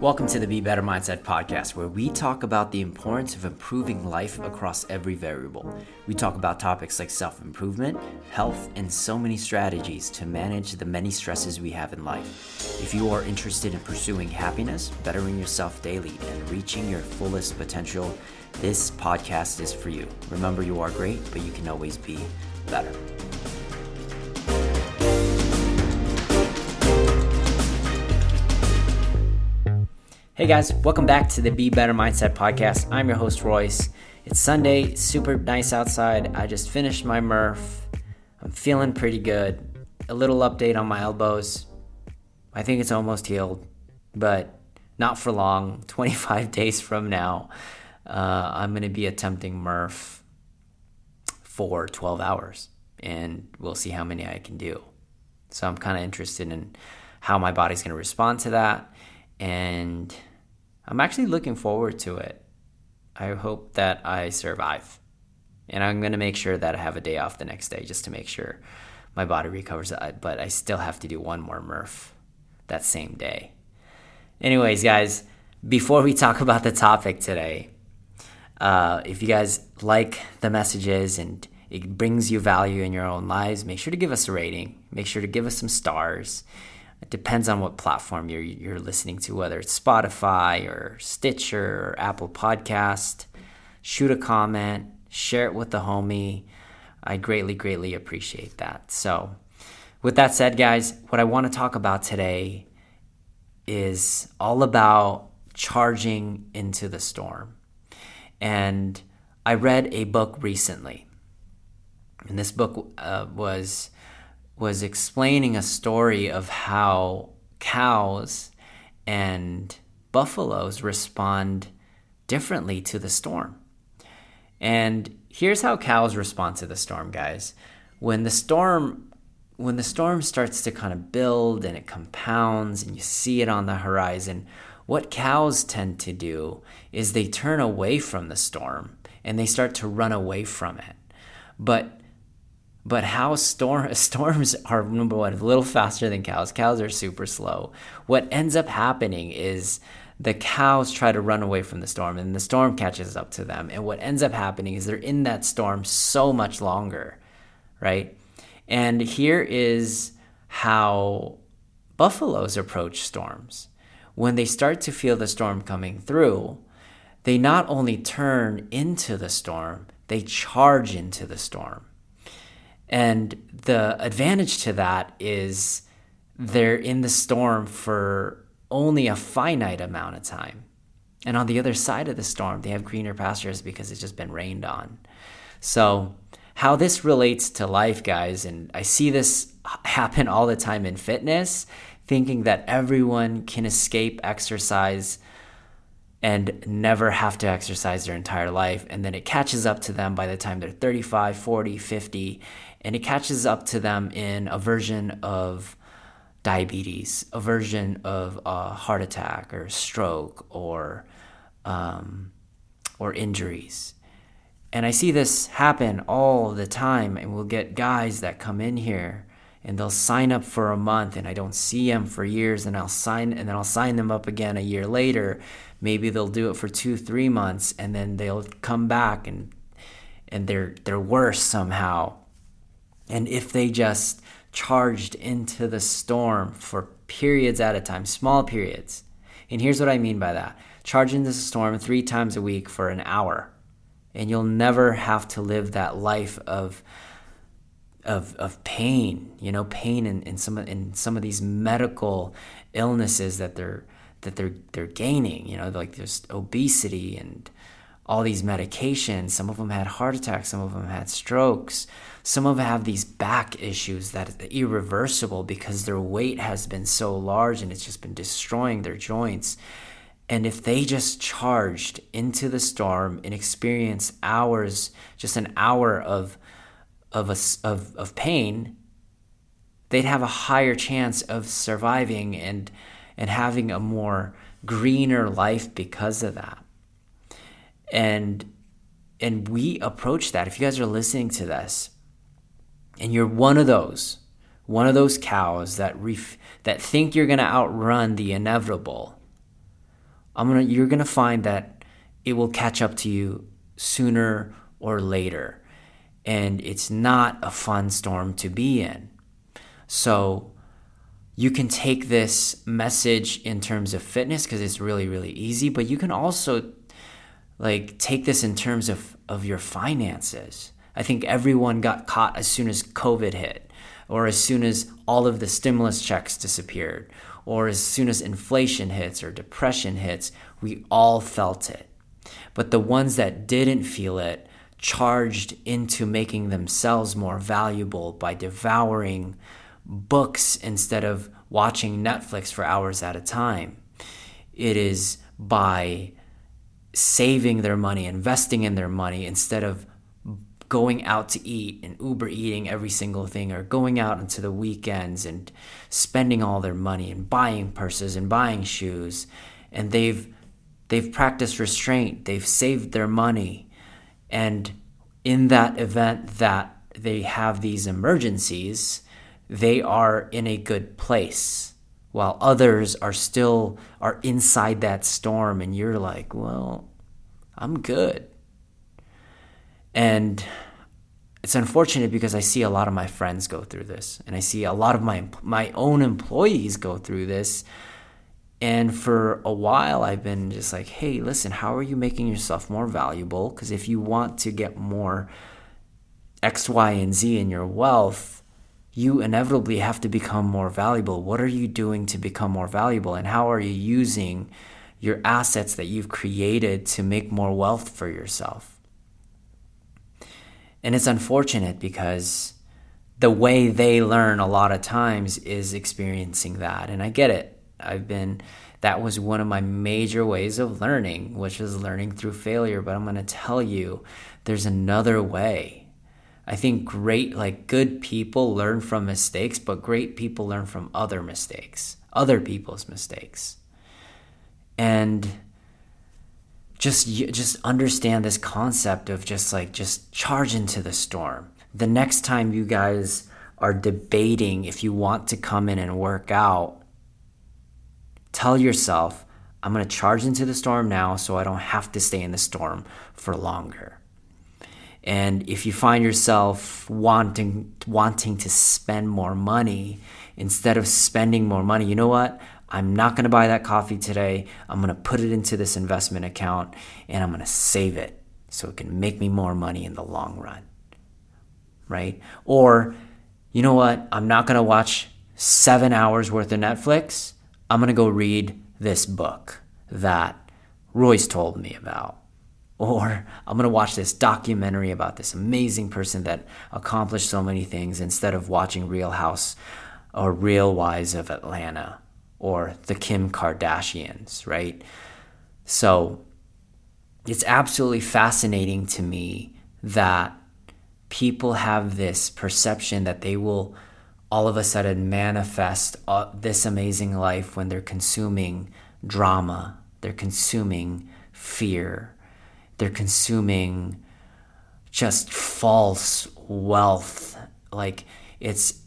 Welcome to the Be Better Mindset podcast, where we talk about the importance of improving life across every variable. We talk about topics like self improvement, health, and so many strategies to manage the many stresses we have in life. If you are interested in pursuing happiness, bettering yourself daily, and reaching your fullest potential, this podcast is for you. Remember, you are great, but you can always be better. Hey guys, welcome back to the Be Better Mindset podcast. I'm your host, Royce. It's Sunday, super nice outside. I just finished my Murph. I'm feeling pretty good. A little update on my elbows. I think it's almost healed, but not for long. 25 days from now, uh, I'm going to be attempting Murph for 12 hours, and we'll see how many I can do. So I'm kind of interested in how my body's going to respond to that and I'm actually looking forward to it. I hope that I survive. And I'm going to make sure that I have a day off the next day just to make sure my body recovers. But I still have to do one more Murph that same day. Anyways, guys, before we talk about the topic today, uh, if you guys like the messages and it brings you value in your own lives, make sure to give us a rating. Make sure to give us some stars. It depends on what platform you're, you're listening to, whether it's Spotify or Stitcher or Apple Podcast. Shoot a comment, share it with the homie. I greatly, greatly appreciate that. So, with that said, guys, what I want to talk about today is all about charging into the storm. And I read a book recently, and this book uh, was was explaining a story of how cows and buffaloes respond differently to the storm. And here's how cows respond to the storm, guys. When the storm when the storm starts to kind of build and it compounds and you see it on the horizon, what cows tend to do is they turn away from the storm and they start to run away from it. But but how storm, storms are number one a little faster than cows. Cows are super slow. What ends up happening is the cows try to run away from the storm, and the storm catches up to them. And what ends up happening is they're in that storm so much longer, right? And here is how buffaloes approach storms. When they start to feel the storm coming through, they not only turn into the storm, they charge into the storm. And the advantage to that is they're in the storm for only a finite amount of time. And on the other side of the storm, they have greener pastures because it's just been rained on. So, how this relates to life, guys, and I see this happen all the time in fitness, thinking that everyone can escape exercise and never have to exercise their entire life. And then it catches up to them by the time they're 35, 40, 50, and it catches up to them in a version of diabetes, a version of a heart attack or stroke or um, or injuries. And I see this happen all the time, and we'll get guys that come in here and they'll sign up for a month, and I don't see them for years, and I'll sign and then I'll sign them up again a year later. Maybe they'll do it for two, three months, and then they'll come back and and they're they're worse somehow and if they just charged into the storm for periods at a time, small periods. And here's what I mean by that charge into the storm three times a week for an hour. And you'll never have to live that life of of, of pain, you know, pain in, in some in some of these medical illnesses that they're that they're they're gaining, you know, like there's obesity and all these medications. Some of them had heart attacks, some of them had strokes. Some of them have these back issues that are irreversible because their weight has been so large and it's just been destroying their joints. And if they just charged into the storm and experienced hours, just an hour of of a, of, of pain, they'd have a higher chance of surviving and and having a more greener life because of that and and we approach that if you guys are listening to this and you're one of those one of those cows that ref- that think you're going to outrun the inevitable, I'm going to you're going to find that it will catch up to you sooner or later. And it's not a fun storm to be in. So you can take this message in terms of fitness because it's really really easy, but you can also like take this in terms of of your finances. I think everyone got caught as soon as COVID hit or as soon as all of the stimulus checks disappeared, or as soon as inflation hits or depression hits, we all felt it. But the ones that didn't feel it charged into making themselves more valuable by devouring books instead of watching Netflix for hours at a time. It is by saving their money, investing in their money instead of going out to eat and Uber eating every single thing or going out into the weekends and spending all their money and buying purses and buying shoes. And they've they've practiced restraint. They've saved their money. And in that event that they have these emergencies they are in a good place while others are still are inside that storm and you're like well i'm good and it's unfortunate because I see a lot of my friends go through this, and I see a lot of my my own employees go through this. And for a while, I've been just like, hey, listen, how are you making yourself more valuable? Because if you want to get more X, Y, and Z in your wealth, you inevitably have to become more valuable. What are you doing to become more valuable? And how are you using your assets that you've created to make more wealth for yourself? And it's unfortunate because the way they learn a lot of times is experiencing that. And I get it. I've been, that was one of my major ways of learning, which was learning through failure. But I'm going to tell you, there's another way. I think great, like good people learn from mistakes, but great people learn from other mistakes, other people's mistakes. And just just understand this concept of just like just charge into the storm. The next time you guys are debating if you want to come in and work out, tell yourself, I'm going to charge into the storm now so I don't have to stay in the storm for longer. And if you find yourself wanting wanting to spend more money instead of spending more money, you know what? I'm not going to buy that coffee today. I'm going to put it into this investment account and I'm going to save it so it can make me more money in the long run. Right? Or, you know what? I'm not going to watch seven hours worth of Netflix. I'm going to go read this book that Royce told me about. Or I'm going to watch this documentary about this amazing person that accomplished so many things instead of watching Real House or Real Wives of Atlanta or the Kim Kardashians, right? So it's absolutely fascinating to me that people have this perception that they will all of a sudden manifest uh, this amazing life when they're consuming drama, they're consuming fear, they're consuming just false wealth. Like it's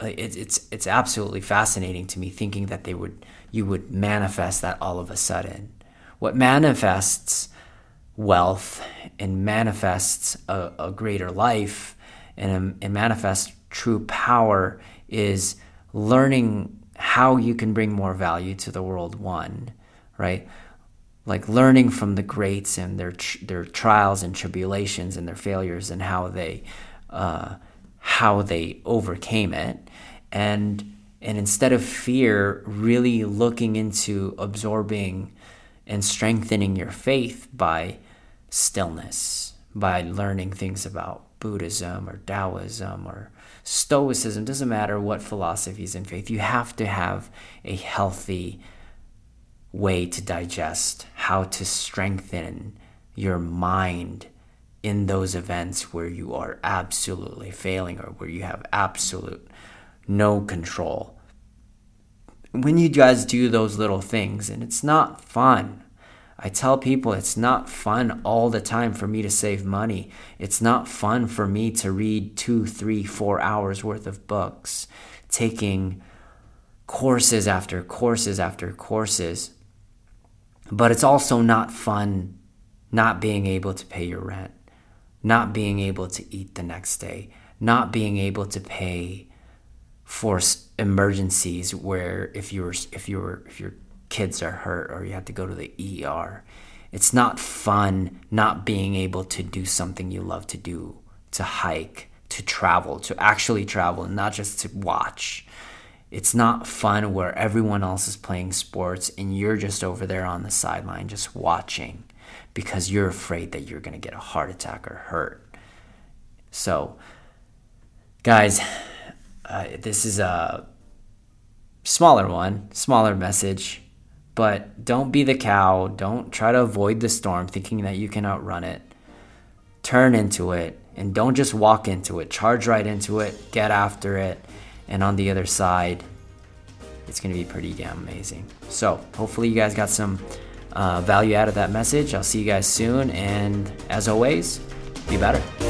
it's it's it's absolutely fascinating to me thinking that they would you would manifest that all of a sudden. What manifests wealth and manifests a, a greater life and, um, and manifests true power is learning how you can bring more value to the world. One, right? Like learning from the greats and their their trials and tribulations and their failures and how they uh, how they overcame it. And and instead of fear really looking into absorbing and strengthening your faith by stillness by learning things about buddhism or taoism or stoicism doesn't matter what philosophies and faith you have to have a healthy way to digest how to strengthen your mind in those events where you are absolutely failing or where you have absolute no control. When you guys do those little things, and it's not fun, I tell people it's not fun all the time for me to save money. It's not fun for me to read two, three, four hours worth of books, taking courses after courses after courses. But it's also not fun not being able to pay your rent, not being able to eat the next day, not being able to pay for emergencies where if you're if you're if your kids are hurt or you have to go to the ER. It's not fun not being able to do something you love to do, to hike, to travel, to actually travel, not just to watch. It's not fun where everyone else is playing sports and you're just over there on the sideline just watching because you're afraid that you're going to get a heart attack or hurt. So, guys, uh, this is a smaller one, smaller message, but don't be the cow. Don't try to avoid the storm thinking that you can outrun it. Turn into it and don't just walk into it. Charge right into it, get after it, and on the other side, it's going to be pretty damn amazing. So, hopefully, you guys got some uh, value out of that message. I'll see you guys soon, and as always, be better.